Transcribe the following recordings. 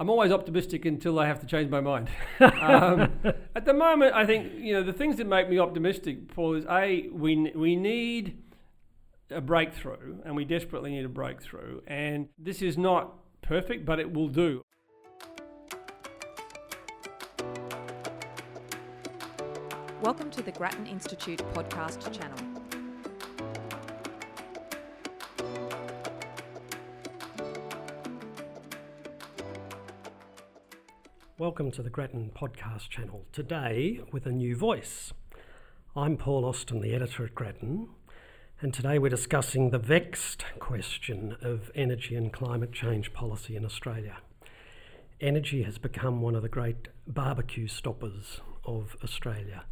I'm always optimistic until I have to change my mind. um, at the moment, I think you know the things that make me optimistic, Paul, is a we we need a breakthrough, and we desperately need a breakthrough. And this is not perfect, but it will do. Welcome to the Grattan Institute podcast channel. Welcome to the Grattan podcast channel. Today, with a new voice. I'm Paul Austin, the editor at Grattan, and today we're discussing the vexed question of energy and climate change policy in Australia. Energy has become one of the great barbecue stoppers of Australia.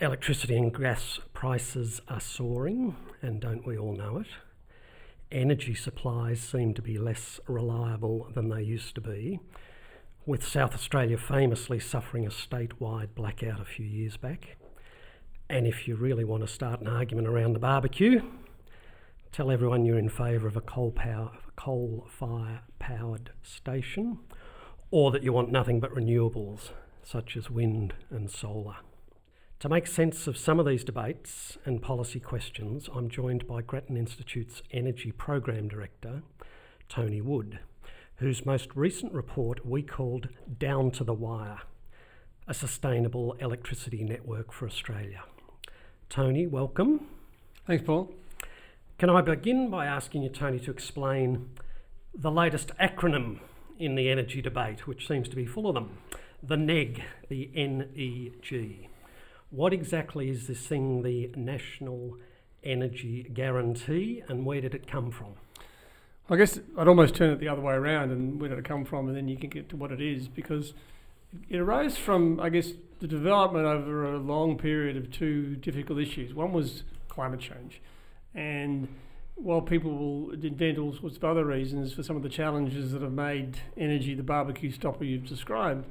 Electricity and gas prices are soaring, and don't we all know it? Energy supplies seem to be less reliable than they used to be with South Australia famously suffering a statewide blackout a few years back. And if you really want to start an argument around the barbecue, tell everyone you're in favour of a coal power, coal fire powered station, or that you want nothing but renewables such as wind and solar. To make sense of some of these debates and policy questions, I'm joined by Grattan Institute's Energy Program Director, Tony Wood whose most recent report we called Down to the Wire A Sustainable Electricity Network for Australia. Tony, welcome. Thanks, Paul. Can I begin by asking you, Tony, to explain the latest acronym in the energy debate, which seems to be full of them? The NEG, the NEG. What exactly is this thing, the National Energy Guarantee, and where did it come from? I guess I'd almost turn it the other way around and where did it come from, and then you can get to what it is because it arose from, I guess, the development over a long period of two difficult issues. One was climate change, and while people will invent all sorts of other reasons for some of the challenges that have made energy the barbecue stopper you've described,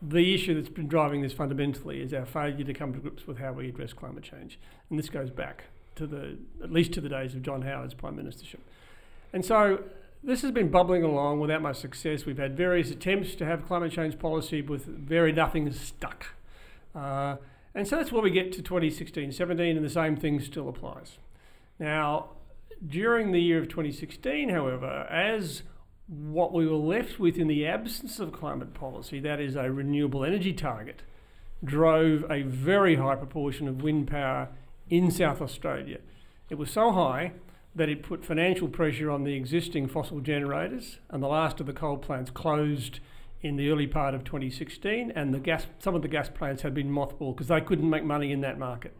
the issue that's been driving this fundamentally is our failure to come to grips with how we address climate change, and this goes back to the at least to the days of John Howard's prime ministership. And so this has been bubbling along without much success. We've had various attempts to have climate change policy with very nothing stuck. Uh, and so that's where we get to 2016 17, and the same thing still applies. Now, during the year of 2016, however, as what we were left with in the absence of climate policy, that is a renewable energy target, drove a very high proportion of wind power in South Australia. It was so high that it put financial pressure on the existing fossil generators, and the last of the coal plants closed in the early part of 2016, and the gas, some of the gas plants had been mothballed because they couldn't make money in that market.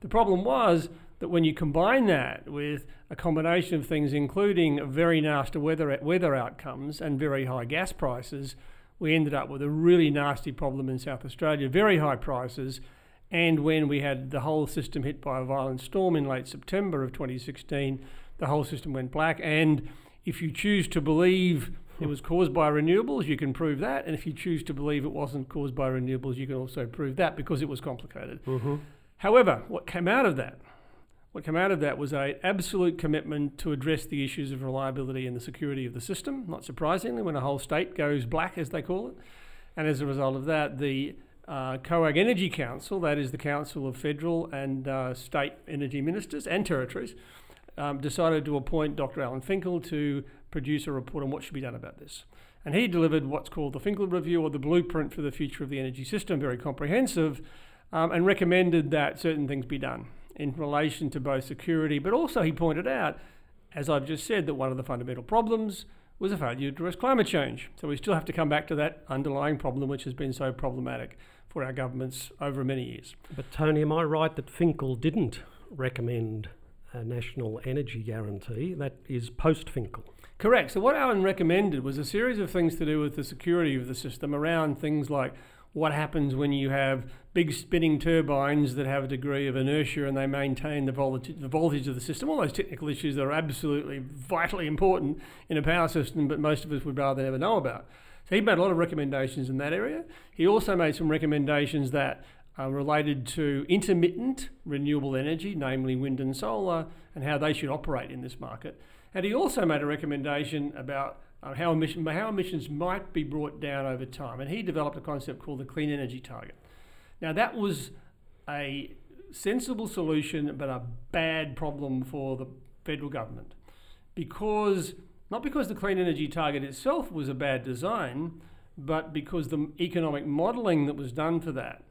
The problem was that when you combine that with a combination of things, including very nasty weather, weather outcomes and very high gas prices, we ended up with a really nasty problem in South Australia. Very high prices and when we had the whole system hit by a violent storm in late September of 2016, the whole system went black. And if you choose to believe it was caused by renewables, you can prove that. And if you choose to believe it wasn't caused by renewables, you can also prove that because it was complicated. Mm-hmm. However, what came out of that? What came out of that was an absolute commitment to address the issues of reliability and the security of the system, not surprisingly, when a whole state goes black, as they call it. And as a result of that, the uh, COAG Energy Council, that is the Council of Federal and uh, State Energy Ministers and Territories, um, decided to appoint Dr. Alan Finkel to produce a report on what should be done about this. And he delivered what's called the Finkel Review or the Blueprint for the Future of the Energy System, very comprehensive, um, and recommended that certain things be done in relation to both security, but also he pointed out, as I've just said, that one of the fundamental problems was a failure to address climate change. So we still have to come back to that underlying problem which has been so problematic for our governments over many years. But Tony, am I right that Finkel didn't recommend a national energy guarantee? That is post Finkel. Correct. So what Alan recommended was a series of things to do with the security of the system around things like what happens when you have big spinning turbines that have a degree of inertia and they maintain the voltage, the voltage of the system, all those technical issues that are absolutely vitally important in a power system, but most of us would rather never know about. So he made a lot of recommendations in that area. He also made some recommendations that are related to intermittent renewable energy, namely wind and solar, and how they should operate in this market. And he also made a recommendation about uh, how, emission, how emissions might be brought down over time. And he developed a concept called the clean energy target. Now, that was a sensible solution, but a bad problem for the federal government because not because the clean energy target itself was a bad design, but because the economic modelling that was done for that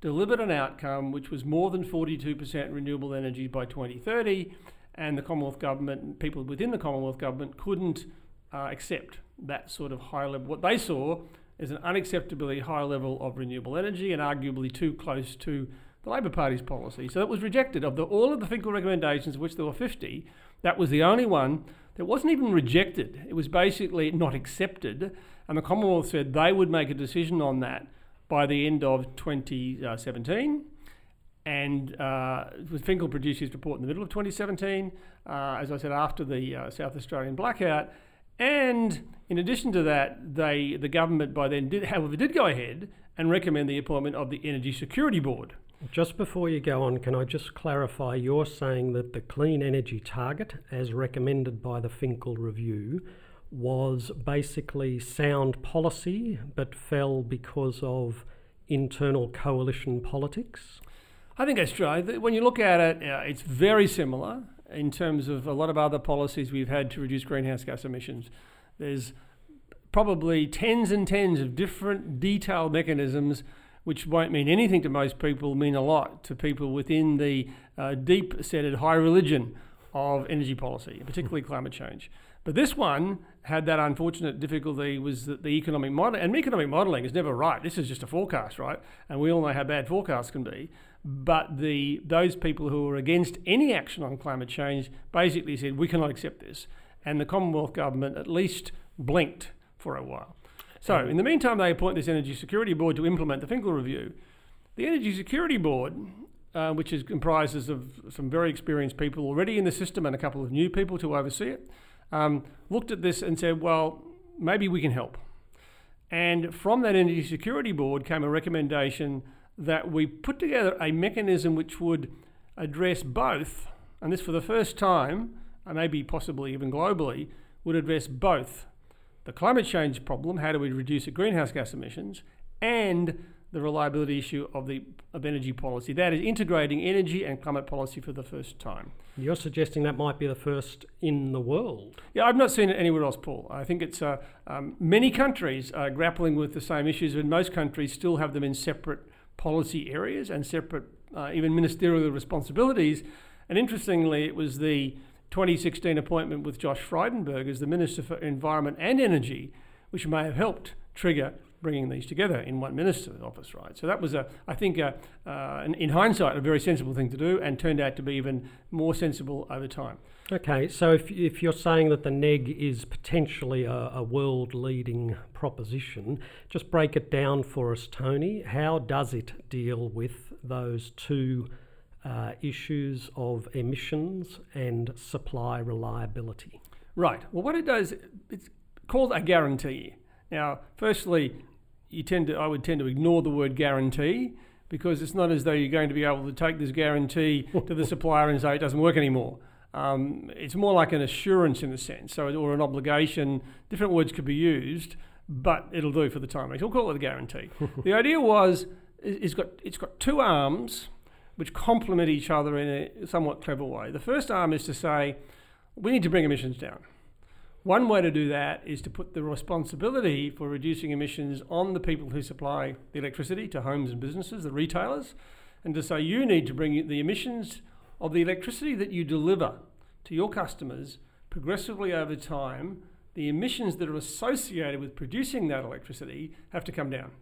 delivered an outcome which was more than 42% renewable energy by 2030, and the Commonwealth Government, people within the Commonwealth Government, couldn't uh, accept that sort of high level. What they saw is an unacceptably high level of renewable energy and arguably too close to the Labor Party's policy. So it was rejected. Of the, all of the Finkel recommendations, which there were 50, that was the only one that wasn't even rejected. It was basically not accepted. And the Commonwealth said they would make a decision on that by the end of 2017. And uh, Finkel produced his report in the middle of 2017, uh, as I said, after the uh, South Australian blackout. And in addition to that, they, the government by then did, however, did go ahead and recommend the appointment of the Energy Security Board. Just before you go on, can I just clarify? You're saying that the clean energy target, as recommended by the Finkel Review, was basically sound policy but fell because of internal coalition politics? I think that's true. When you look at it, uh, it's very similar in terms of a lot of other policies we've had to reduce greenhouse gas emissions. There's probably tens and tens of different detailed mechanisms which won't mean anything to most people, mean a lot to people within the uh, deep setted high religion of energy policy, particularly climate change. But this one had that unfortunate difficulty was that the economic model and economic modelling is never right. This is just a forecast, right? And we all know how bad forecasts can be. But the those people who were against any action on climate change basically said we cannot accept this, and the Commonwealth government at least blinked for a while. So in the meantime, they appoint this Energy Security Board to implement the Finkel Review. The Energy Security Board uh, which is comprises of some very experienced people already in the system and a couple of new people to oversee it, um, looked at this and said, well, maybe we can help. And from that Energy Security Board came a recommendation that we put together a mechanism which would address both, and this for the first time, and maybe possibly even globally, would address both the climate change problem, how do we reduce the greenhouse gas emissions, and the reliability issue of the of energy policy. That is integrating energy and climate policy for the first time. You're suggesting that might be the first in the world. Yeah, I've not seen it anywhere else, Paul. I think it's uh, um, many countries are grappling with the same issues, and most countries still have them in separate policy areas and separate, uh, even ministerial responsibilities. And interestingly, it was the 2016 appointment with Josh Frydenberg as the Minister for Environment and Energy, which may have helped trigger bringing these together in one minister's office, right? So that was, a, I think, a, uh, in hindsight, a very sensible thing to do and turned out to be even more sensible over time. Okay, so if, if you're saying that the NEG is potentially a, a world leading proposition, just break it down for us, Tony. How does it deal with those two uh, issues of emissions and supply reliability? Right. Well, what it does, it's called a guarantee. Now, firstly, you tend to, I would tend to ignore the word guarantee because it's not as though you're going to be able to take this guarantee to the supplier and say it doesn't work anymore. Um, it's more like an assurance in a sense, so or an obligation. Different words could be used, but it'll do for the time being. So we'll call it a guarantee. the idea was it's got it's got two arms which complement each other in a somewhat clever way. The first arm is to say we need to bring emissions down. One way to do that is to put the responsibility for reducing emissions on the people who supply the electricity to homes and businesses, the retailers, and to say you need to bring the emissions of the electricity that you deliver to your customers progressively over time. The emissions that are associated with producing that electricity have to come down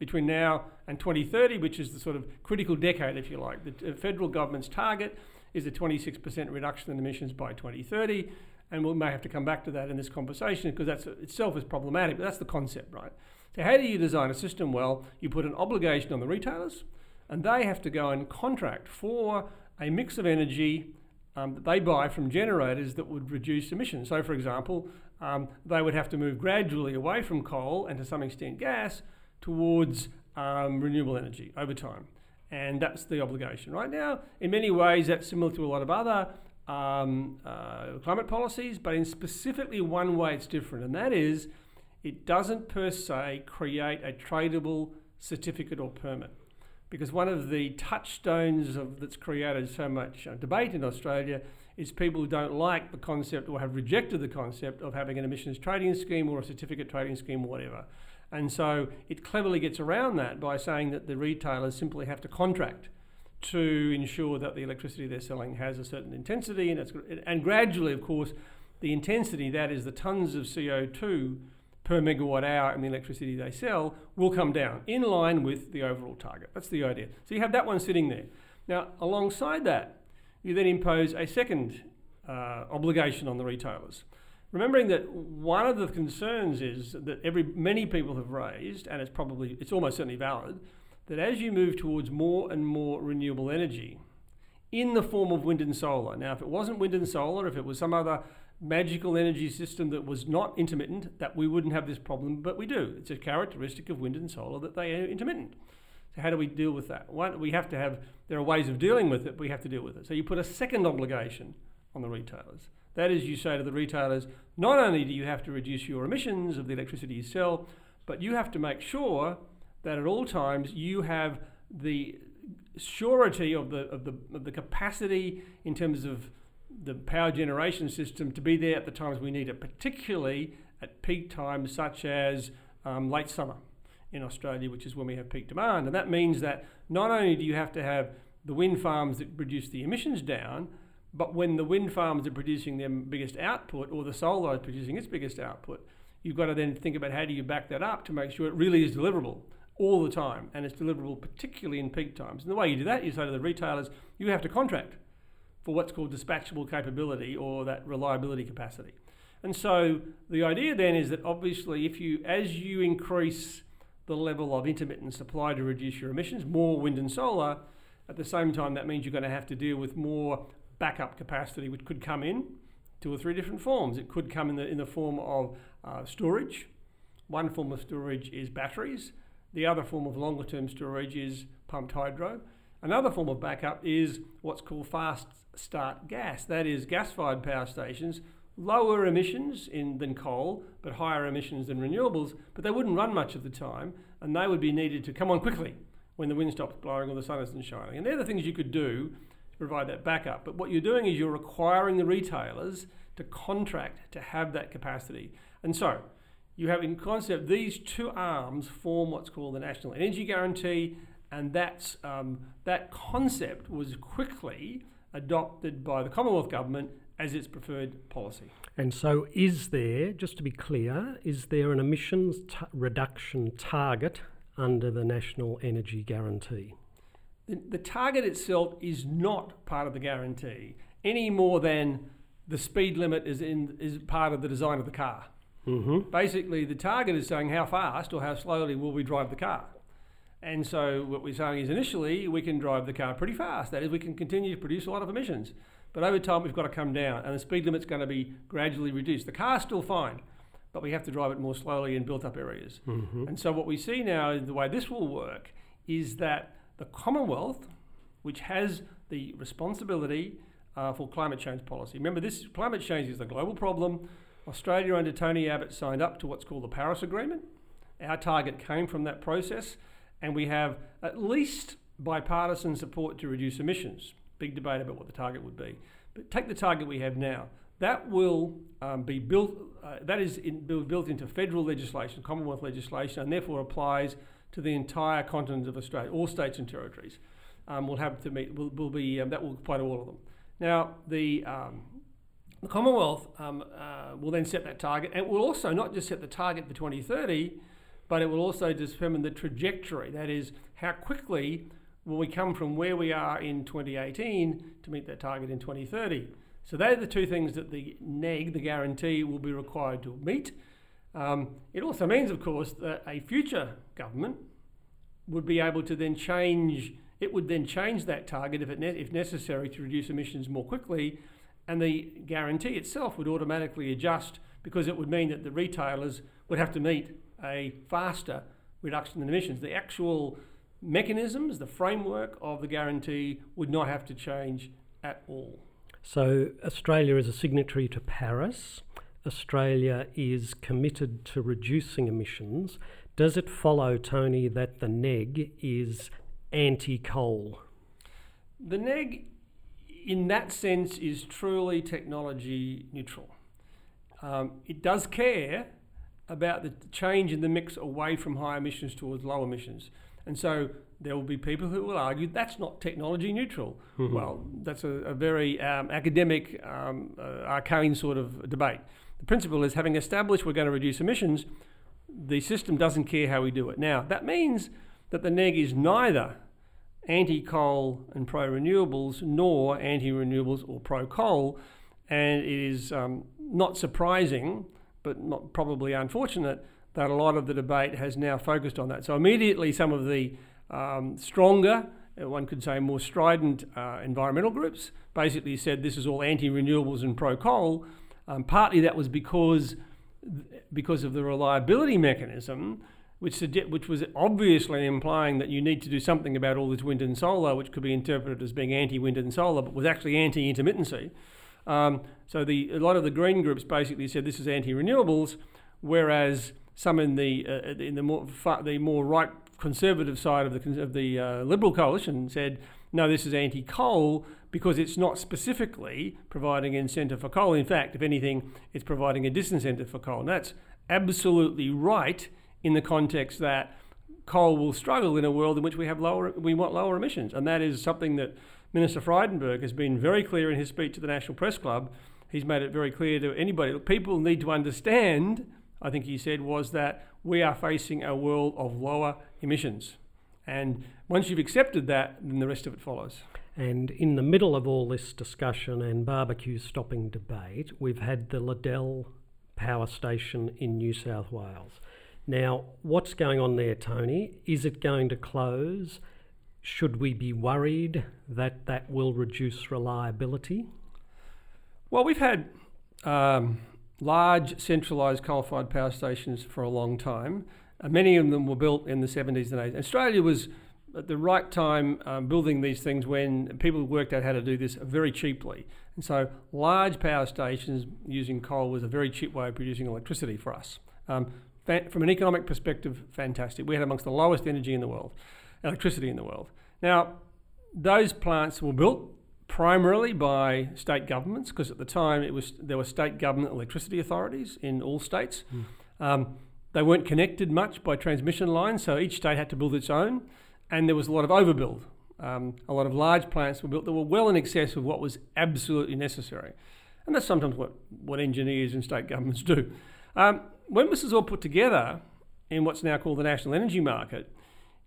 between now and 2030, which is the sort of critical decade, if you like. The uh, federal government's target is a 26% reduction in emissions by 2030 and we may have to come back to that in this conversation because that itself is problematic, but that's the concept, right? So how do you design a system? Well, you put an obligation on the retailers, and they have to go and contract for a mix of energy um, that they buy from generators that would reduce emissions. So, for example, um, they would have to move gradually away from coal and to some extent gas towards um, renewable energy over time. And that's the obligation. Right now, in many ways, that's similar to a lot of other um, uh, climate policies, but in specifically one way it's different, and that is it doesn't per se create a tradable certificate or permit. Because one of the touchstones of, that's created so much uh, debate in Australia is people who don't like the concept or have rejected the concept of having an emissions trading scheme or a certificate trading scheme or whatever. And so it cleverly gets around that by saying that the retailers simply have to contract to ensure that the electricity they're selling has a certain intensity and, it's, and gradually, of course, the intensity, that is the tons of CO2 per megawatt hour in the electricity they sell, will come down in line with the overall target. That's the idea. So you have that one sitting there. Now, alongside that, you then impose a second uh, obligation on the retailers. Remembering that one of the concerns is that every many people have raised, and it's probably it's almost certainly valid, that as you move towards more and more renewable energy in the form of wind and solar. Now, if it wasn't wind and solar, if it was some other magical energy system that was not intermittent, that we wouldn't have this problem, but we do. It's a characteristic of wind and solar that they are intermittent. So how do we deal with that? One, we have to have. There are ways of dealing with it. But we have to deal with it. So you put a second obligation on the retailers. That is, you say to the retailers, not only do you have to reduce your emissions of the electricity you sell, but you have to make sure that at all times you have the surety of the of the of the capacity in terms of the power generation system to be there at the times we need it, particularly at peak times such as um, late summer in Australia, which is when we have peak demand. And that means that not only do you have to have the wind farms that produce the emissions down, but when the wind farms are producing their biggest output or the solar is producing its biggest output, you've got to then think about how do you back that up to make sure it really is deliverable all the time and it's deliverable particularly in peak times. And the way you do that, you say to the retailers, you have to contract for what's called dispatchable capability or that reliability capacity. And so the idea then is that obviously if you as you increase the level of intermittent supply to reduce your emissions, more wind and solar, at the same time that means you're going to have to deal with more backup capacity which could come in two or three different forms. It could come in the in the form of uh, storage. One form of storage is batteries. The other form of longer term storage is pumped hydro. Another form of backup is what's called fast start gas. That is, gas fired power stations, lower emissions in, than coal, but higher emissions than renewables, but they wouldn't run much of the time, and they would be needed to come on quickly when the wind stops blowing or the sun isn't shining. And they're the things you could do to provide that backup. But what you're doing is you're requiring the retailers to contract to have that capacity. And so, you have in concept these two arms form what's called the National Energy Guarantee, and that's, um, that concept was quickly adopted by the Commonwealth Government as its preferred policy. And so, is there, just to be clear, is there an emissions t- reduction target under the National Energy Guarantee? The, the target itself is not part of the guarantee any more than the speed limit is, in, is part of the design of the car. Mm-hmm. Basically, the target is saying how fast or how slowly will we drive the car. And so, what we're saying is initially we can drive the car pretty fast. That is, we can continue to produce a lot of emissions. But over time, we've got to come down, and the speed limit's going to be gradually reduced. The car's still fine, but we have to drive it more slowly in built up areas. Mm-hmm. And so, what we see now, the way this will work, is that the Commonwealth, which has the responsibility uh, for climate change policy. Remember, this climate change is a global problem. Australia under Tony Abbott signed up to what's called the Paris Agreement. Our target came from that process, and we have at least bipartisan support to reduce emissions. Big debate about what the target would be. But take the target we have now. That will um, be built, uh, that is in, built into federal legislation, Commonwealth legislation, and therefore applies to the entire continent of Australia, all states and territories. Um, will have to meet, will, will be, um, that will apply to all of them. Now, the, um, the Commonwealth um, uh, will then set that target and will also not just set the target for 2030, but it will also determine the trajectory. That is, how quickly will we come from where we are in 2018 to meet that target in 2030. So they're the two things that the NEG, the guarantee, will be required to meet. Um, it also means, of course, that a future government would be able to then change. It would then change that target if, it ne- if necessary to reduce emissions more quickly, and the guarantee itself would automatically adjust because it would mean that the retailers would have to meet a faster reduction in emissions. The actual mechanisms, the framework of the guarantee would not have to change at all. So, Australia is a signatory to Paris. Australia is committed to reducing emissions. Does it follow, Tony, that the NEG is anti coal? The NEG, in that sense, is truly technology neutral. Um, it does care about the change in the mix away from high emissions towards low emissions. And so there will be people who will argue that's not technology neutral. Mm-hmm. Well, that's a, a very um, academic, um, uh, arcane sort of debate. The principle is having established we're going to reduce emissions, the system doesn't care how we do it. Now, that means that the neg is neither anti coal and pro renewables nor anti renewables or pro coal. And it is um, not surprising, but not probably unfortunate, that a lot of the debate has now focused on that. So immediately, some of the um, stronger, uh, one could say more strident uh, environmental groups basically said this is all anti renewables and pro coal. Um, partly that was because because of the reliability mechanism, which, which was obviously implying that you need to do something about all this wind and solar, which could be interpreted as being anti wind and solar, but was actually anti intermittency. Um, so the, a lot of the green groups basically said this is anti renewables, whereas some in the uh, in the more far, the more right conservative side of the of the uh, Liberal coalition said no, this is anti-coal because it's not specifically providing incentive for coal. In fact, if anything, it's providing a disincentive for coal. And that's absolutely right in the context that coal will struggle in a world in which we have lower we want lower emissions, and that is something that Minister Frydenberg has been very clear in his speech to the National Press Club. He's made it very clear to anybody. People need to understand I think he said, was that we are facing a world of lower emissions. And once you've accepted that, then the rest of it follows. And in the middle of all this discussion and barbecue stopping debate, we've had the Liddell power station in New South Wales. Now, what's going on there, Tony? Is it going to close? Should we be worried that that will reduce reliability? Well, we've had um, large centralised coal-fired power stations for a long time. Uh, many of them were built in the 70s and 80s. Australia was at the right time um, building these things when people worked out how to do this very cheaply. And so large power stations using coal was a very cheap way of producing electricity for us. Um, fa- from an economic perspective, fantastic. We had amongst the lowest energy in the world, electricity in the world. Now, those plants were built primarily by state governments, because at the time it was there were state government electricity authorities in all states. Mm. Um, they weren't connected much by transmission lines, so each state had to build its own, and there was a lot of overbuild. Um, a lot of large plants were built that were well in excess of what was absolutely necessary, and that's sometimes what, what engineers and state governments do. Um, when this is all put together in what's now called the national energy market,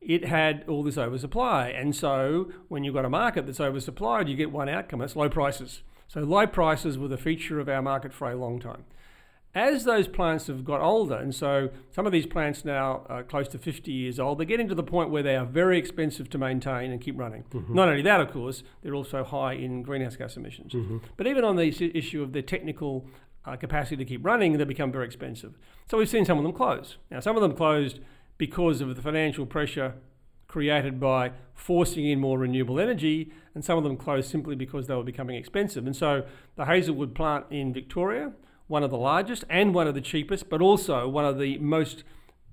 it had all this oversupply. And so when you've got a market that's oversupplied, you get one outcome that's low prices. So low prices were the feature of our market for a long time. As those plants have got older, and so some of these plants now are close to 50 years old, they're getting to the point where they are very expensive to maintain and keep running. Mm-hmm. Not only that, of course, they're also high in greenhouse gas emissions. Mm-hmm. But even on the issue of their technical uh, capacity to keep running, they become very expensive. So we've seen some of them close. Now, some of them closed because of the financial pressure created by forcing in more renewable energy, and some of them closed simply because they were becoming expensive. And so the Hazelwood plant in Victoria, one of the largest and one of the cheapest, but also one of the most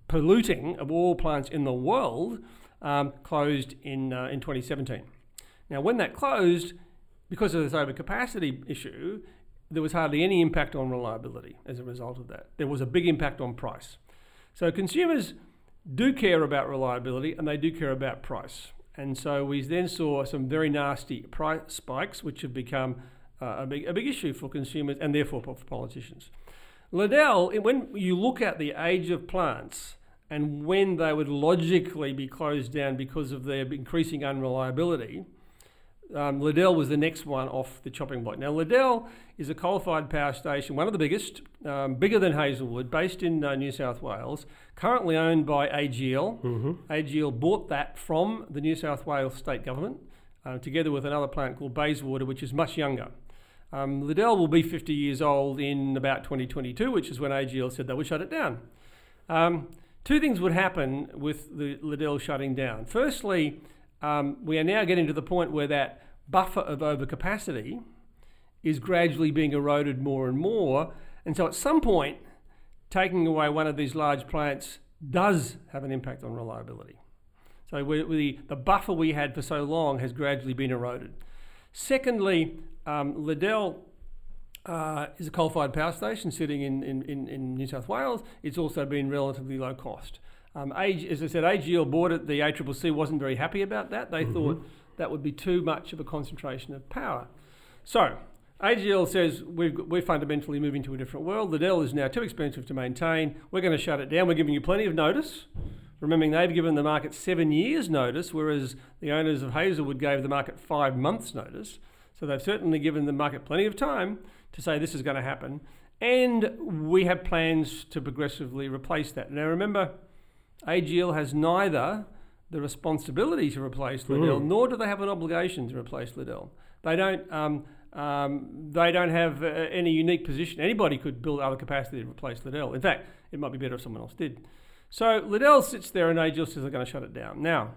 polluting of all plants in the world, um, closed in, uh, in 2017. Now, when that closed, because of this overcapacity issue, there was hardly any impact on reliability as a result of that. There was a big impact on price. So consumers do care about reliability and they do care about price. And so we then saw some very nasty price spikes, which have become uh, a, big, a big issue for consumers and therefore for politicians. Liddell, when you look at the age of plants and when they would logically be closed down because of their increasing unreliability, um, Liddell was the next one off the chopping block. Now, Liddell is a coal-fired power station, one of the biggest, um, bigger than Hazelwood, based in uh, New South Wales, currently owned by AGL. Mm-hmm. AGL bought that from the New South Wales state government, uh, together with another plant called Bayswater, which is much younger. Um, Liddell will be 50 years old in about 2022, which is when AGL said they would shut it down. Um, two things would happen with the Liddell shutting down. Firstly, um, we are now getting to the point where that buffer of overcapacity is gradually being eroded more and more. And so at some point, taking away one of these large plants does have an impact on reliability. So we, we, the buffer we had for so long has gradually been eroded. Secondly, um, Liddell uh, is a coal-fired power station sitting in, in, in, in, New South Wales. It's also been relatively low cost. Um, AG, as I said, AGL bought it. The ACCC wasn't very happy about that. They mm-hmm. thought that would be too much of a concentration of power. So AGL says we are fundamentally moving to a different world. Liddell is now too expensive to maintain. We're going to shut it down. We're giving you plenty of notice. Remembering they've given the market seven years' notice, whereas the owners of Hazelwood gave the market five months' notice. So they've certainly given the market plenty of time to say this is going to happen. And we have plans to progressively replace that. Now, remember, AGL has neither the responsibility to replace Liddell, mm. nor do they have an obligation to replace Liddell. They don't. Um, um, they don't have uh, any unique position. Anybody could build other capacity to replace Liddell. In fact, it might be better if someone else did. So Liddell sits there and AGL says they're going to shut it down. Now,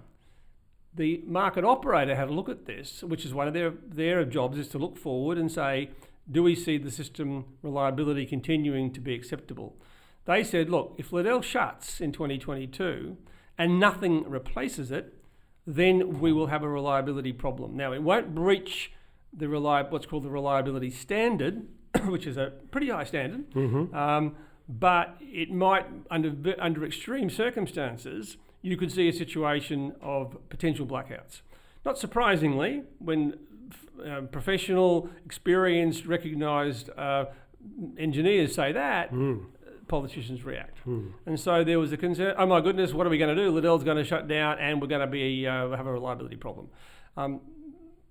the market operator had a look at this, which is one of their, their jobs, is to look forward and say, do we see the system reliability continuing to be acceptable? They said, look, if Liddell shuts in 2022 and nothing replaces it, then we will have a reliability problem. Now, it won't breach the what's called the reliability standard, which is a pretty high standard. Mm-hmm. Um, but it might, under, under extreme circumstances, you could see a situation of potential blackouts. Not surprisingly, when uh, professional, experienced, recognised uh, engineers say that, mm. Politicians react. Mm. And so there was a concern oh my goodness, what are we going to do? Liddell's going to shut down and we're going to be, uh, have a reliability problem. Um,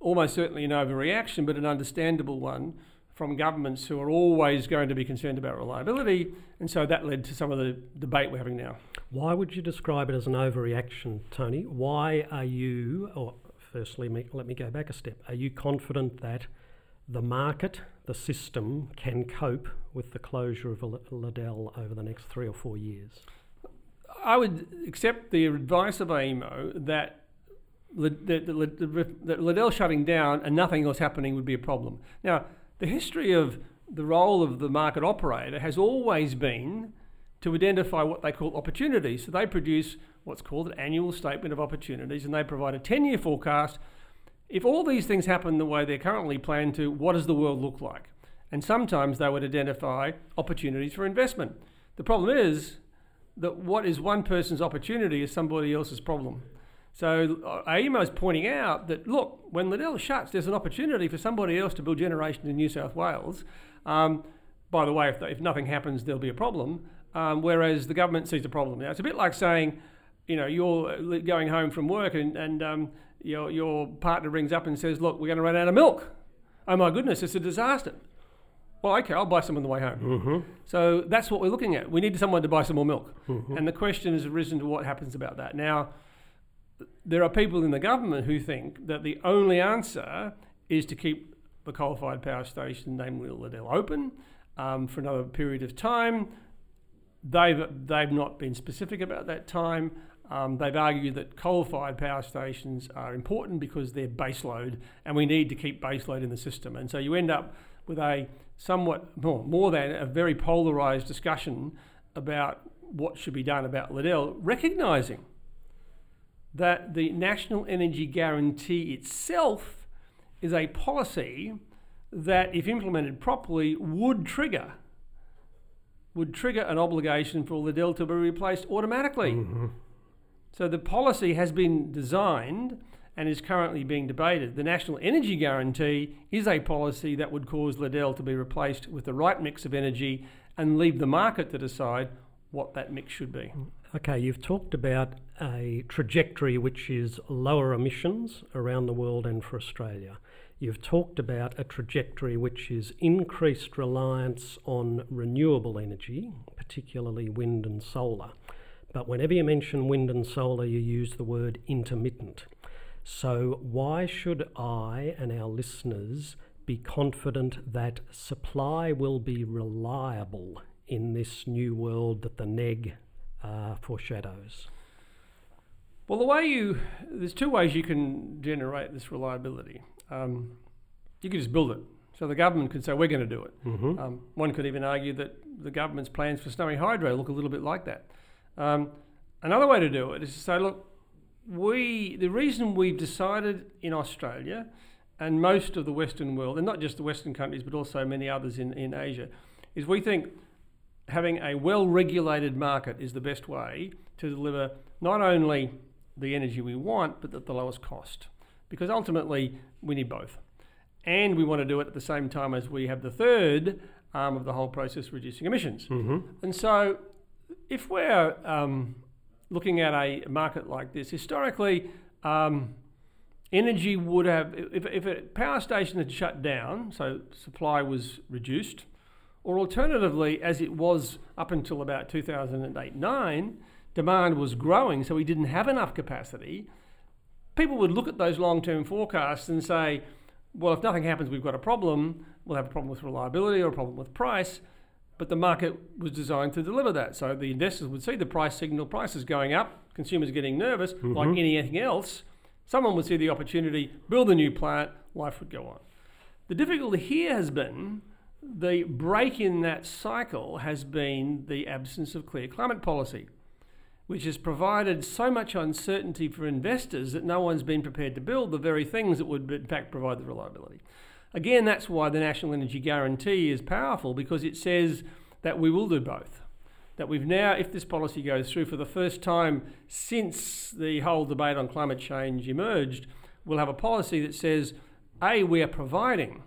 almost certainly an overreaction, but an understandable one from governments who are always going to be concerned about reliability, and so that led to some of the debate we're having now. Why would you describe it as an overreaction, Tony? Why are you, or firstly, let me go back a step, are you confident that the market, the system, can cope with the closure of Liddell over the next three or four years? I would accept the advice of AEMO that that Liddell shutting down and nothing else happening would be a problem. Now, the history of the role of the market operator has always been to identify what they call opportunities. So they produce what's called an annual statement of opportunities and they provide a 10 year forecast. If all these things happen the way they're currently planned to, what does the world look like? And sometimes they would identify opportunities for investment. The problem is that what is one person's opportunity is somebody else's problem. So uh, AEMO is pointing out that look, when Liddell shuts, there's an opportunity for somebody else to build generation in New South Wales. Um, by the way, if, if nothing happens, there'll be a problem. Um, whereas the government sees a problem. Now it's a bit like saying, you know, you're uh, going home from work and, and um, your, your partner rings up and says, look, we're going to run out of milk. Oh my goodness, it's a disaster. Well, okay, I'll buy some on the way home. Mm-hmm. So that's what we're looking at. We need someone to buy some more milk. Mm-hmm. And the question has arisen to what happens about that. Now, there are people in the government who think that the only answer is to keep the coal-fired power station, namely Liddell, open um, for another period of time. They've they've not been specific about that time. Um, they've argued that coal-fired power stations are important because they're baseload, and we need to keep baseload in the system. And so you end up with a somewhat more, more than a very polarised discussion about what should be done about Liddell, recognising that the National Energy Guarantee itself is a policy that, if implemented properly, would trigger would trigger an obligation for Liddell to be replaced automatically. Mm-hmm. So the policy has been designed and is currently being debated. The National Energy Guarantee is a policy that would cause Liddell to be replaced with the right mix of energy and leave the market to decide what that mix should be. Okay, you've talked about a trajectory which is lower emissions around the world and for Australia. You've talked about a trajectory which is increased reliance on renewable energy, particularly wind and solar. But whenever you mention wind and solar, you use the word intermittent. So, why should I and our listeners be confident that supply will be reliable in this new world that the NEG uh, foreshadows? Well, the way you there's two ways you can generate this reliability. Um, you can just build it. So the government could say, we're going to do it. Mm-hmm. Um, one could even argue that the government's plans for snowy hydro look a little bit like that. Um, another way to do it is to say, look, we the reason we've decided in Australia and most of the Western world, and not just the Western countries, but also many others in, in Asia, is we think having a well regulated market is the best way to deliver not only the energy we want, but at the lowest cost. Because ultimately, we need both. And we want to do it at the same time as we have the third arm of the whole process, reducing emissions. Mm-hmm. And so, if we're um, looking at a market like this, historically, um, energy would have, if, if a power station had shut down, so supply was reduced, or alternatively, as it was up until about 2008 9, demand was growing, so we didn't have enough capacity, people would look at those long term forecasts and say, well, if nothing happens, we've got a problem. We'll have a problem with reliability or a problem with price. But the market was designed to deliver that. So the investors would see the price signal, prices going up, consumers getting nervous, like mm-hmm. anything else. Someone would see the opportunity, build a new plant, life would go on. The difficulty here has been the break in that cycle has been the absence of clear climate policy, which has provided so much uncertainty for investors that no one's been prepared to build the very things that would, in fact, provide the reliability. Again, that's why the National Energy Guarantee is powerful because it says that we will do both. That we've now, if this policy goes through for the first time since the whole debate on climate change emerged, we'll have a policy that says, A, we are providing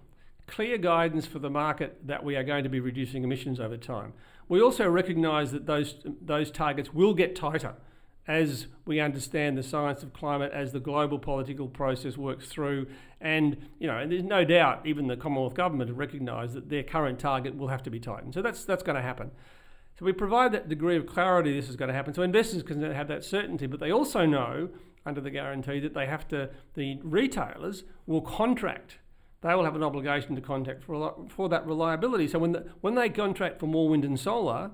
clear guidance for the market that we are going to be reducing emissions over time. We also recognise that those, those targets will get tighter as we understand the science of climate, as the global political process works through. And, you know, and there's no doubt even the Commonwealth Government have recognised that their current target will have to be tightened. So that's, that's going to happen. So we provide that degree of clarity this is going to happen. So investors can have that certainty, but they also know under the guarantee that they have to, the retailers will contract. They will have an obligation to contract for, for that reliability. So when, the, when they contract for more wind and solar,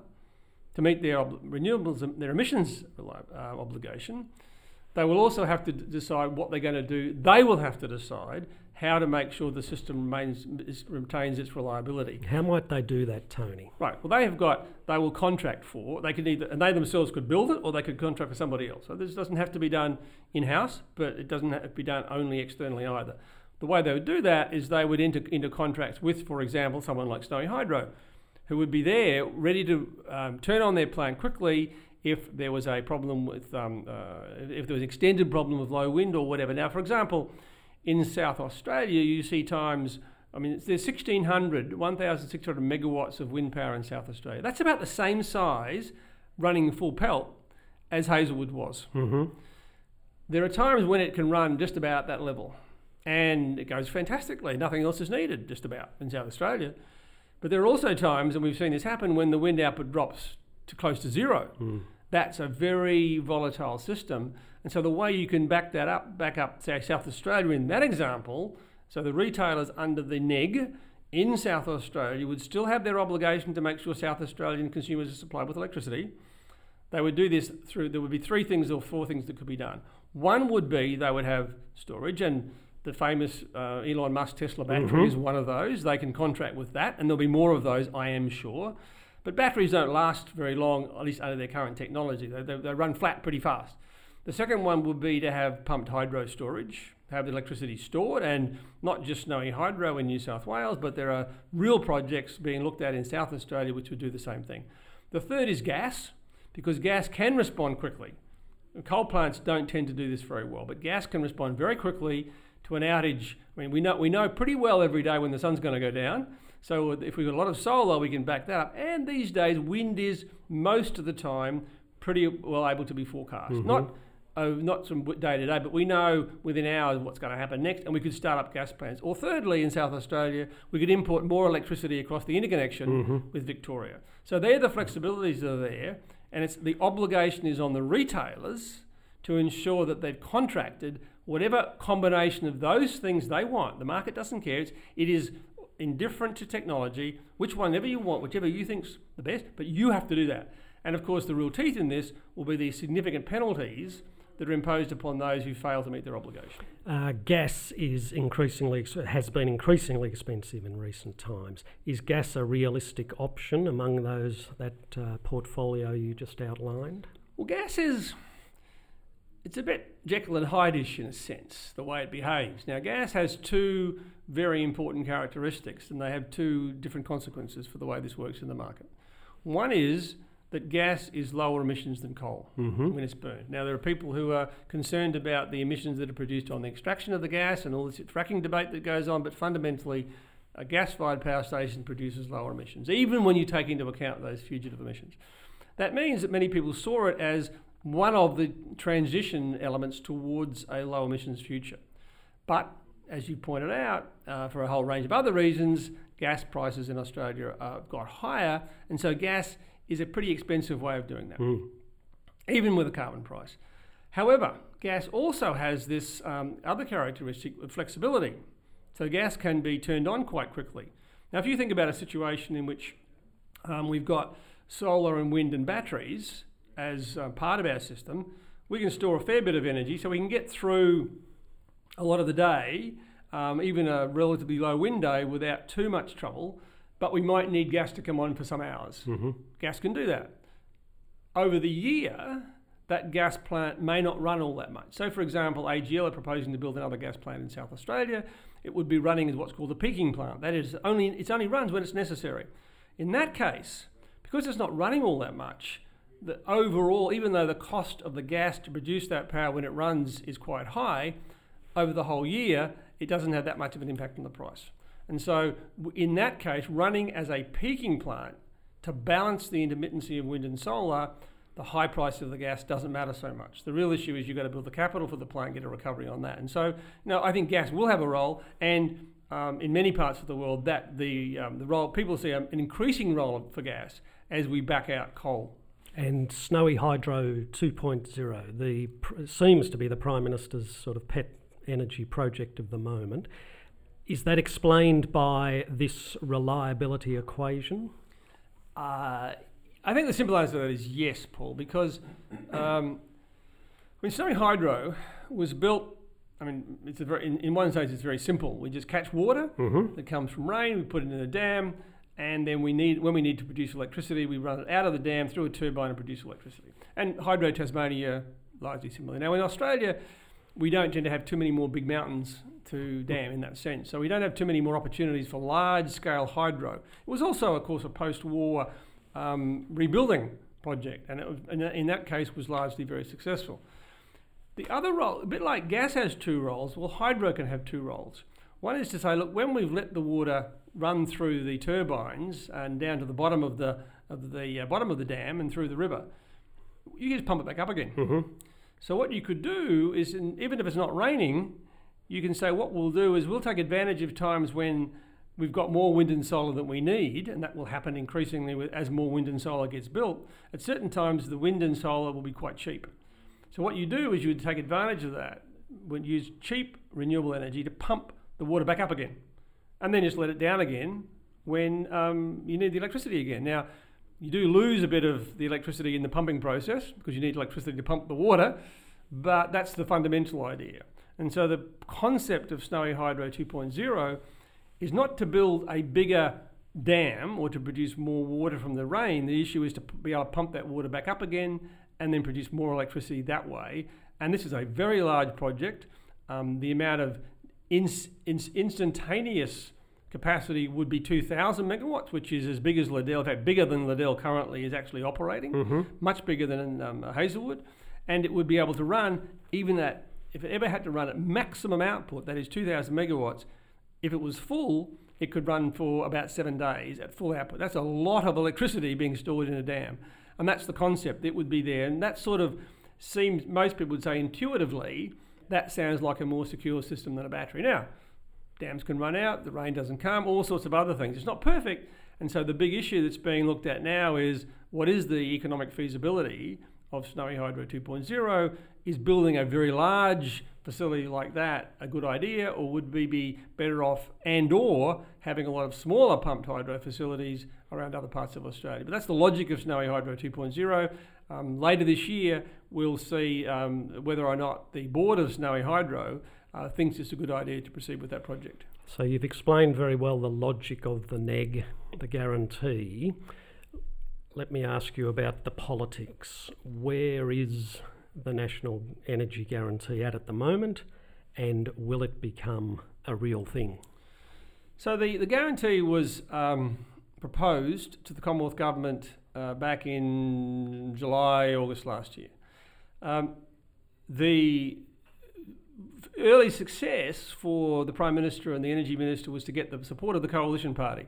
to meet their ob- renewables, and their emissions uh, obligation, they will also have to d- decide what they're going to do. They will have to decide how to make sure the system remains is, retains its reliability. How might they do that, Tony? Right. Well, they have got. They will contract for. They could either, and they themselves could build it, or they could contract for somebody else. So this doesn't have to be done in house, but it doesn't have to be done only externally either. The way they would do that is they would enter into contracts with, for example, someone like Snowy Hydro who would be there ready to um, turn on their plant quickly if there was a problem with, um, uh, if there was extended problem with low wind or whatever. Now, for example, in South Australia, you see times, I mean, there's 1,600, 1,600 megawatts of wind power in South Australia. That's about the same size running full pelt as Hazelwood was. Mm-hmm. There are times when it can run just about that level. And it goes fantastically. Nothing else is needed, just about, in South Australia. But there are also times, and we've seen this happen, when the wind output drops to close to zero. Mm. That's a very volatile system. And so the way you can back that up, back up, say, South Australia in that example, so the retailers under the NEG in South Australia would still have their obligation to make sure South Australian consumers are supplied with electricity. They would do this through, there would be three things or four things that could be done. One would be they would have storage, and the famous uh, Elon Musk Tesla battery Mhm. is one of those. They can contract with that, and there'll be more of those, I am sure. But batteries don't last very long, at least under their current technology. They, they, they run flat pretty fast. The second one would be to have pumped hydro storage, have the electricity stored, and not just Snowy Hydro in New South Wales, but there are real projects being looked at in South Australia which would do the same thing. The third is gas, because gas can respond quickly. Coal plants don't tend to do this very well, but gas can respond very quickly to an outage. I mean, we know we know pretty well every day when the sun's going to go down. So if we've got a lot of solar, we can back that up. And these days, wind is most of the time pretty well able to be forecast. Mhm. Not oh, not from day to day, but we know within hours what's going to happen next, and we could start up gas plants. Or thirdly, in South Australia, we could import more electricity across the interconnection Mhm. with Victoria. So they're the flexibilities are there, and it's the obligation is on the retailers to ensure that they've contracted whatever combination of those things they want. The market doesn't care. It's, it is indifferent to technology, which one ever you want, whichever you think's the best, but you have to do that. And of course, the real teeth in this will be the significant penalties that are imposed upon those who fail to meet their obligation. Uh, gas is increasingly has been increasingly expensive in recent times. Is gas a realistic option among those that uh, portfolio you just outlined? Well, gas is it's a bit Jekyll and Hyde-ish in a sense, the way it behaves. Now, gas has two very important characteristics, and they have two different consequences for the way this works in the market. One is that gas is lower emissions than coal Mm-hmm. when it's burned. Now, there are people who are concerned about the emissions that are produced on the extraction of the gas and all this fracking debate that goes on, but fundamentally, a gas-fired power station produces lower emissions, even when you take into account those fugitive emissions. That means that many people saw it as one of the transition elements towards a low emissions future. But as you pointed out, uh, for a whole range of other reasons, gas prices in Australia uh, got higher, and so gas is a pretty expensive way of doing that, Mm. even with a carbon price. However, gas also has this um, other characteristic of flexibility. So gas can be turned on quite quickly. Now, if you think about a situation in which um, we've got solar and wind and batteries as uh, part of our system, we can store a fair bit of energy so we can get through a lot of the day, um, even a relatively low wind day, without too much trouble. But we might need gas to come on for some hours. Mm-hmm. Gas can do that. Over the year, that gas plant may not run all that much. So, for example, AGL are proposing to build another gas plant in South Australia. It would be running as what's called a peaking plant. That is, only it only runs when it's necessary. In that case, because it's not running all that much, the overall, even though the cost of the gas to produce that power when it runs is quite high, over the whole year, it doesn't have that much of an impact on the price. And so, in that case, running as a peaking plant to balance the intermittency of wind and solar, the high price of the gas doesn't matter so much. The real issue is you've got to build the capital for the plant, get a recovery on that. And so, you know, I think gas will have a role, and um, in many parts of the world, that the um, the role people see an increasing role for gas as we back out coal. And Snowy Hydro 2.0, the pr- seems to be the Prime Minister's sort of pet energy project of the moment. Is that explained by this reliability equation? Uh, I think the simple answer to that is yes, Paul, because um, when Snowy Hydro was built, I mean, it's a very, in, in one sense, it's very simple. We just catch water Mm-hmm. that comes from rain, we put it in a dam, and then we need, when we need to produce electricity, we run it out of the dam through a turbine and produce electricity. And Hydro Tasmania, largely similar. Now, in Australia, we don't tend to have too many more big mountains to dam in that sense. So we don't have too many more opportunities for large scale hydro. It was also, of course, a post war um, rebuilding project, and it was, in that case was largely very successful. The other role, a bit like gas has two roles, well, hydro can have two roles. One is to say, look, when we've let the water run through the turbines and down to the bottom of the of the uh, bottom of the dam and through the river, you just pump it back up again. Mm-hmm. So what you could do is, in, even if it's not raining, you can say what we'll do is we'll take advantage of times when we've got more wind and solar than we need, and that will happen increasingly with, as more wind and solar gets built. At certain times, the wind and solar will be quite cheap. So what you do is you would take advantage of that, when use cheap renewable energy to pump the water back up again, and then just let it down again when um, you need the electricity again. Now, you do lose a bit of the electricity in the pumping process because you need electricity to pump the water, but that's the fundamental idea. And so the concept of Snowy Hydro 2.0 is not to build a bigger dam or to produce more water from the rain. The issue is to be able to pump that water back up again and then produce more electricity that way. And this is a very large project. Um, the amount of ins- ins- instantaneous capacity would be 2,000 megawatts, which is as big as Liddell. In fact, bigger than Liddell currently is actually operating, Mm-hmm. much bigger than um, Hazelwood. And it would be able to run even at, if it ever had to run at maximum output, that is 2,000 megawatts, if it was full, it could run for about seven days at full output. That's a lot of electricity being stored in a dam. And that's the concept. It would be there. And that sort of seems, most people would say intuitively, that sounds like a more secure system than a battery. Now, dams can run out, the rain doesn't come, all sorts of other things. It's not perfect. And so the big issue that's being looked at now is what is the economic feasibility of Snowy Hydro 2.0, is building a very large facility like that a good idea, or would we be better off and or having a lot of smaller pumped hydro facilities around other parts of Australia? But that's the logic of Snowy Hydro 2.0. Um, later this year, we'll see um, whether or not the board of Snowy Hydro uh, thinks it's a good idea to proceed with that project. So you've explained very well the logic of the NEG, the guarantee. Let me ask you about the politics. Where is the National Energy Guarantee at at the moment, and will it become a real thing? So the, the guarantee was um, proposed to the Commonwealth Government uh, back in July, August last year. Um, the early success for the Prime Minister and the Energy Minister was to get the support of the Coalition Party.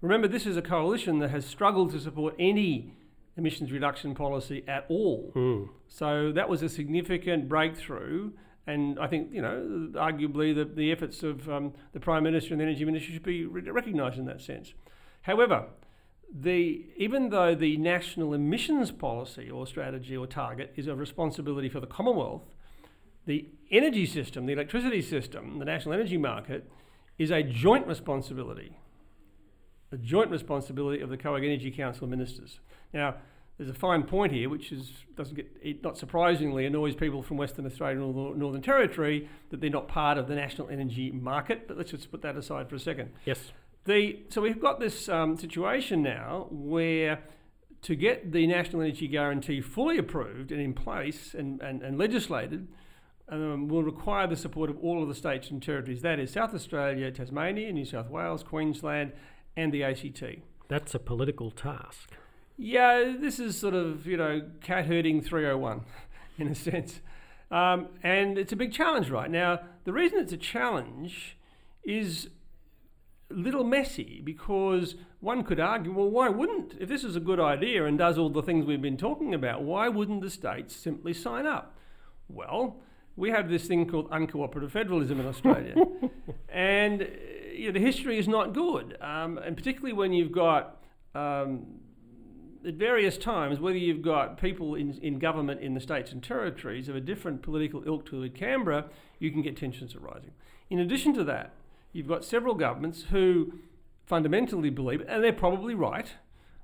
Remember, this is a coalition that has struggled to support any emissions reduction policy at all. Mm. So that was a significant breakthrough. And I think, you know, arguably the, the efforts of um, the Prime Minister and the Energy Minister should be re- recognised in that sense. However, the, even though the national emissions policy or strategy or target is a responsibility for the Commonwealth, the energy system, the electricity system, the national energy market, is a joint responsibility a joint responsibility of the COAG Energy Council Ministers. Now, there's a fine point here, which is doesn't get it not surprisingly annoys people from Western Australia and Northern Territory that they're not part of the national energy market. But let's just put that aside for a second. Yes. The so we've got this um, situation now where to get the national energy guarantee fully approved and in place and, and, and legislated. Um, will require the support of all of the states and territories. That is South Australia, Tasmania, New South Wales, Queensland, and the ACT. That's a political task. Yeah, this is sort of, you know, cat herding 301 in a sense. Um, and it's a big challenge right now. The reason it's a challenge is a little messy because one could argue, well, why wouldn't, if this is a good idea and does all the things we've been talking about, why wouldn't the states simply sign up? Well, we have this thing called uncooperative federalism in Australia. and you know, the history is not good, um, and particularly when you've got um, at various times, whether you've got people in, in government in the states and territories of a different political ilk to in Canberra, you can get tensions arising. In addition to that, you've got several governments who fundamentally believe, and they're probably right,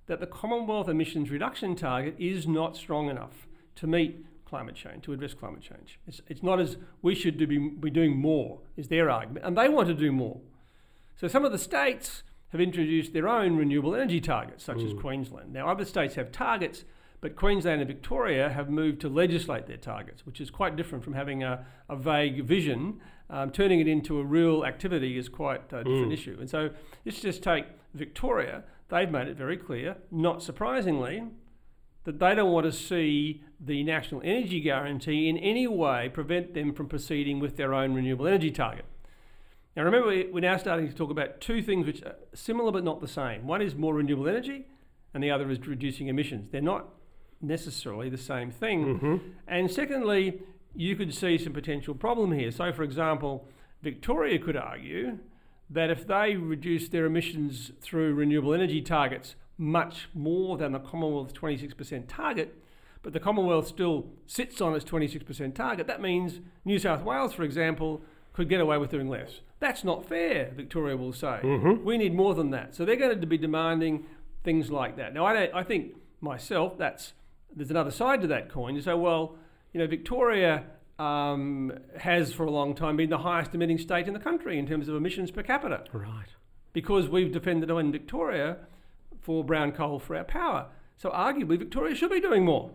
that the Commonwealth emissions reduction target is not strong enough to meet climate change, to address climate change. It's, it's not as we should do be, be doing more, is their argument, and they want to do more. So some of the states have introduced their own renewable energy targets, such mm. as Queensland. Now, other states have targets, but Queensland and Victoria have moved to legislate their targets, which is quite different from having a, a vague vision. Um, turning it into a real activity is quite a different mm. issue. And so let's just take Victoria. They've made it very clear, not surprisingly, that they don't want to see the national energy guarantee in any way prevent them from proceeding with their own renewable energy target. Now, remember, we're now starting to talk about two things which are similar but not the same. One is more renewable energy, and the other is reducing emissions. They're not necessarily the same thing. Mm-hmm. And secondly, you could see some potential problem here. So, for example, Victoria could argue that if they reduce their emissions through renewable energy targets much more than the Commonwealth's 26% target, but the Commonwealth still sits on its 26% target, that means New South Wales, for example, could get away with doing less. That's not fair, Victoria will say. Mm-hmm. We need more than that. So they're going to be demanding things like that. Now, I, I think myself, that's there's another side to that coin. You say, well, you know, Victoria um, has for a long time been the highest emitting state in the country in terms of emissions per capita. Right. Because we've defended in Victoria for brown coal for our power. So arguably, Victoria should be doing more.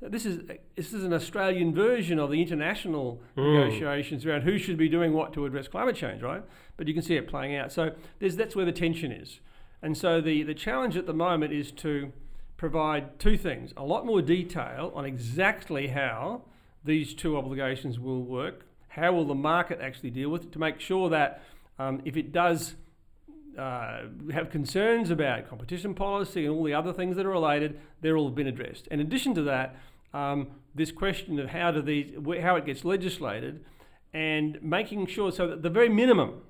This is this is an Australian version of the international mm. negotiations around who should be doing what to address climate change, right? But you can see it playing out. So that's where the tension is. And so the, the challenge at the moment is to provide two things a lot more detail on exactly how these two obligations will work, how will the market actually deal with it, to make sure that um, if it does uh, have concerns about competition policy and all the other things that are related, they're all been addressed. In addition to that, um, this question of how do these, how it gets legislated, and making sure so that the very minimum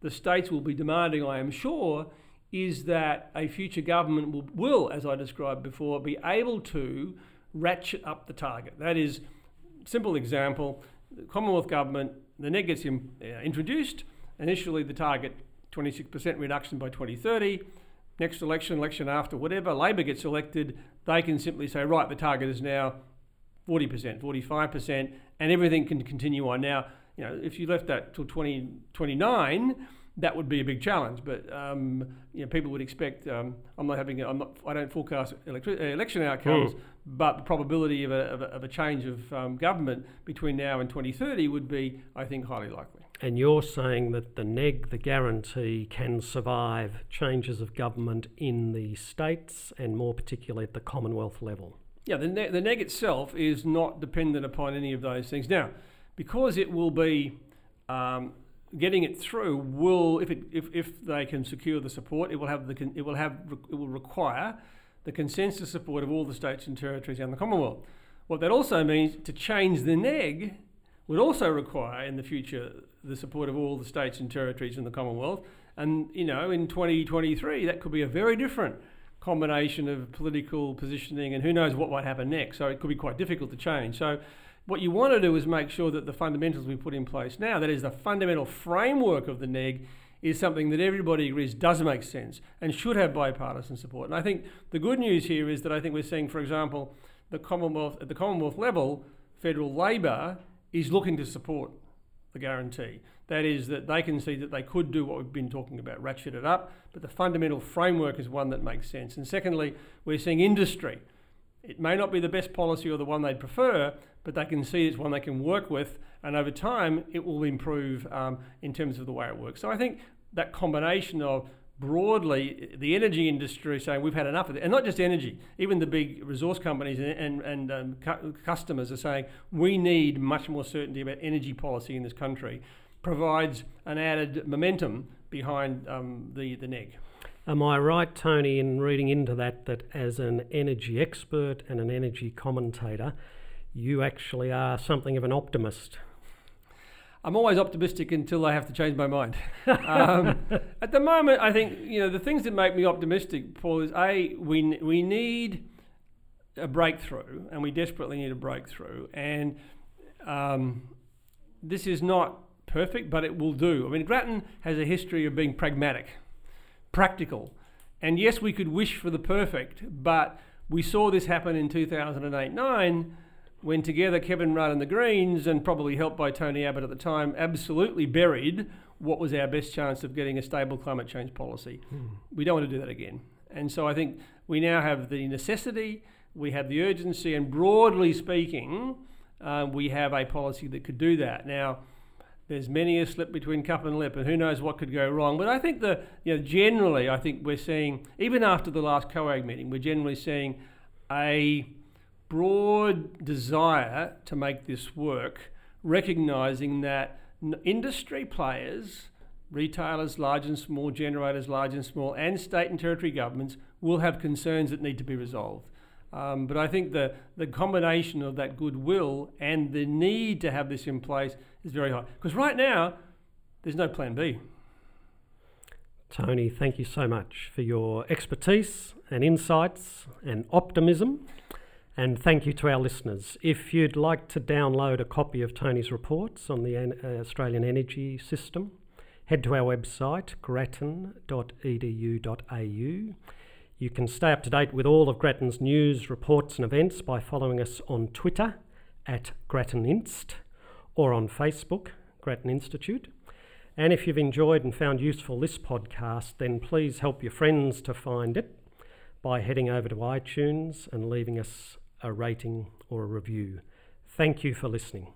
the states will be demanding, I am sure, is that a future government will, will as I described before, be able to ratchet up the target. That is, simple example, the Commonwealth Government, the NEG gets in, uh, introduced, initially the target 26% reduction by 2030. Next election, election after, whatever, Labor gets elected, they can simply say, right, the target is now 40%, 45%, and everything can continue on. Now, you know, if you left that till 2029, that would be a big challenge. But um, you know, people would expect. Um, I'm not having. I'm not. I don't forecast electri- uh, election outcomes, mm. but the probability of a, of a, of a change of um, government between now and 2030 would be, I think, highly likely. And you're saying that the neg, the guarantee, can survive changes of government in the states and more particularly at the Commonwealth level. Yeah, the, ne- the neg itself is not dependent upon any of those things. Now, because it will be um, getting it through will, if, it, if, if they can secure the support, it will have the con- it will have it will require the consensus support of all the states and territories and the Commonwealth. What that also means to change the neg would also require in the future the support of all the states and territories in the Commonwealth. And you know, in 2023, that could be a very different combination of political positioning, and who knows what might happen next. So it could be quite difficult to change. So what you want to do is make sure that the fundamentals we put in place now, that is the fundamental framework of the NEG, is something that everybody agrees does make sense and should have bipartisan support. And I think the good news here is that I think we're seeing, for example, the Commonwealth at the Commonwealth level, federal Labor is looking to support the guarantee. That is that they can see that they could do what we've been talking about, ratchet it up, but the fundamental framework is one that makes sense. And secondly, we're seeing industry. It may not be the best policy or the one they'd prefer, but they can see it's one they can work with, and over time it will improve um, in terms of the way it works. So I think that combination of broadly the energy industry saying we've had enough of it, and not just energy, even the big resource companies and, and, and um, cu- customers are saying we need much more certainty about energy policy in this country, provides an added momentum behind um, the, the NEG. Am I right, Tony, in reading into that, that as an energy expert and an energy commentator, you actually are something of an optimist. I'm always optimistic until I have to change my mind. um, at the moment, I think you know the things that make me optimistic, Paul, is a we we need a breakthrough, and we desperately need a breakthrough, and um, this is not perfect, but it will do. I mean, Grattan has a history of being pragmatic, practical, and yes, we could wish for the perfect, but we saw this happen in 2008-9 when together Kevin Rudd and the Greens, and probably helped by Tony Abbott at the time, absolutely buried what was our best chance of getting a stable climate change policy. Hmm. We don't want to do that again. And so I think we now have the necessity, we have the urgency, and broadly speaking, uh, we have a policy that could do that. Now, there's many a slip between cup and lip, and who knows what could go wrong. But I think the you know generally, I think we're seeing even after the last COAG meeting, we're generally seeing a broad desire to make this work, recognizing that industry players, retailers, large and small, generators, large and small, and state and territory governments will have concerns that need to be resolved. Um, but I think the, the combination of that goodwill and the need to have this in place is very high. Because right now, there's no plan B. Tony, thank you so much for your expertise and insights and optimism. And thank you to our listeners. If you'd like to download a copy of Tony's reports on the uh, Australian energy system, head to our website, grattan.edu.au. You can stay up to date with all of Grattan's news, reports, and events by following us on Twitter at GrattanInst or on Facebook, Grattan Institute. And if you've enjoyed and found useful this podcast, then please help your friends to find it by heading over to iTunes and leaving us a rating or a review. Thank you for listening.